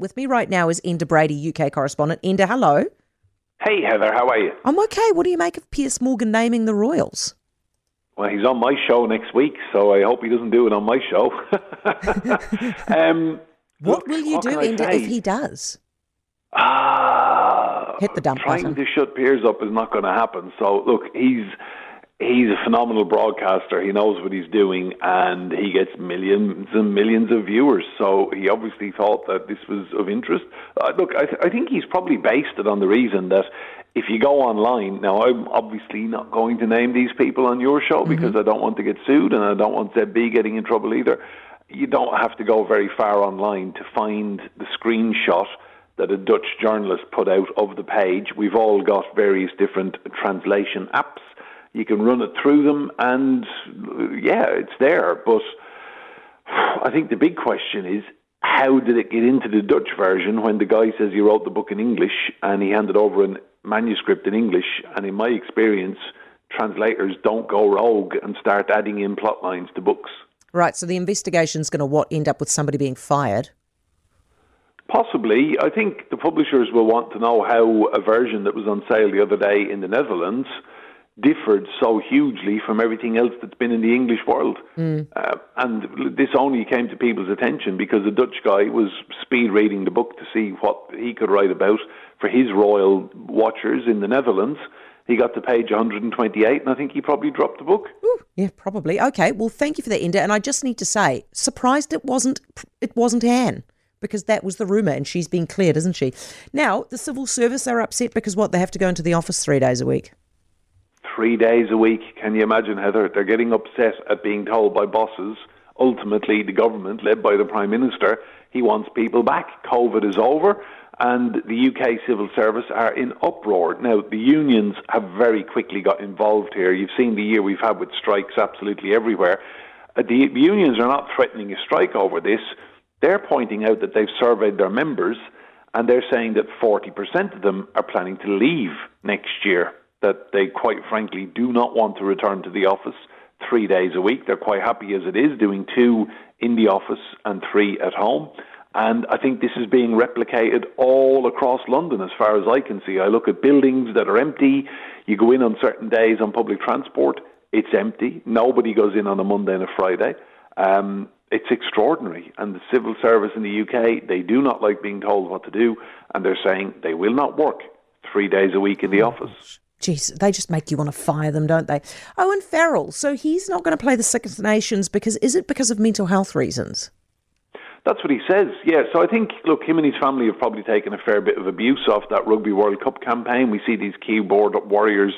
With me right now is Enda Brady, UK correspondent. Enda, hello. Hey Heather, how are you? I'm okay. What do you make of Piers Morgan naming the Royals? Well, he's on my show next week, so I hope he doesn't do it on my show. um, what look, will you what do, Enda, if he does? Uh, Hit the dump trying button. to shut Piers up is not going to happen. So, look, he's he's a phenomenal broadcaster. He knows what he's doing, and he gets millions and millions of viewers. So he obviously thought that this was of interest. Uh, look, I, th- I think he's probably based it on the reason that if you go online, now I'm obviously not going to name these people on your show mm-hmm. because I don't want to get sued and I don't want ZB getting in trouble either. You don't have to go very far online to find the screenshot that a Dutch journalist put out of the page. We've all got various different translation apps. You can run it through them, and yeah, it's there. But I think the big question is how did it get into the Dutch version when the guy says he wrote the book in English and he handed over a manuscript in English? And in my experience, translators don't go rogue and start adding in plot lines to books. Right, so the investigation's going to what end up with somebody being fired? Possibly. I think the publishers will want to know how a version that was on sale the other day in the Netherlands differed so hugely from everything else that's been in the English world. Mm. Uh, and this only came to people's attention because a Dutch guy was speed reading the book to see what he could write about for his royal watchers in the Netherlands. He got to page 128, and I think he probably dropped the book. Ooh, yeah, probably. Okay, well, thank you for that, Enda. And I just need to say, surprised it wasn't it wasn't Anne because that was the rumour and she's been cleared, isn't she? Now, the civil service are upset because what? They have to go into the office three days a week. Three days a week. Can you imagine, Heather? They're getting upset at being told by bosses, ultimately the government, led by the Prime Minister, he wants people back. COVID is over and the UK civil service are in uproar. Now, the unions have very quickly got involved here. You've seen the year we've had with strikes absolutely everywhere. Uh, the unions are not threatening a strike over this. They're pointing out that they've surveyed their members and they're saying that 40% of them are planning to leave next year, that they quite frankly do not want to return to the office three days a week. They're quite happy as it is, doing two in the office and three at home. And I think this is being replicated all across London as far as I can see. I look at buildings that are empty. You go in on certain days on public transport, it's empty. Nobody goes in on a Monday and a Friday. Um, it's extraordinary. And the civil service in the UK, they do not like being told what to do, and they're saying they will not work three days a week in the oh, office. Jeez, they just make you want to fire them, don't they? Owen Farrell, so he's not going to play the Six Nations because is it because of mental health reasons? That's what he says. Yeah. So I think, look, him and his family have probably taken a fair bit of abuse off that Rugby World Cup campaign. We see these keyboard warriors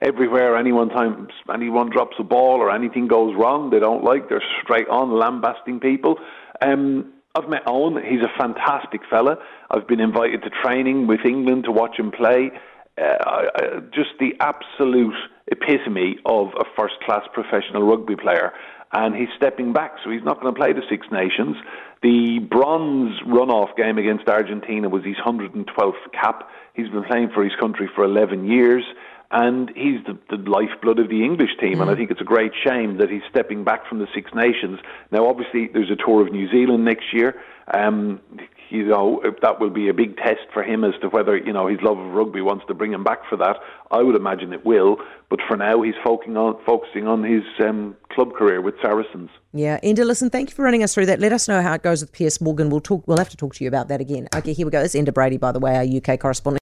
everywhere. Anyone time anyone drops a ball or anything goes wrong, they don't like. They're straight on lambasting people. Um, I've met Owen. He's a fantastic fella. I've been invited to training with England to watch him play. Uh, just the absolute epitome of a first class professional rugby player. And he's stepping back, so he's not going to play the Six Nations. The bronze runoff game against Argentina was his 112th cap. He's been playing for his country for 11 years and he's the, the lifeblood of the English team. And I mm. think it's a great shame that he's stepping back from the Six Nations. Now, obviously, there's a tour of New Zealand next year. Um, you know, that will be a big test for him as to whether, you know, his love of rugby wants to bring him back for that. I would imagine it will. But for now, he's focusing on, focusing on his um, club career with Saracens. Yeah. Enda, listen, thank you for running us through that. Let us know how it goes with Piers Morgan. We'll talk. We'll have to talk to you about that again. Okay, here we go. This Enda Brady, by the way, our UK correspondent.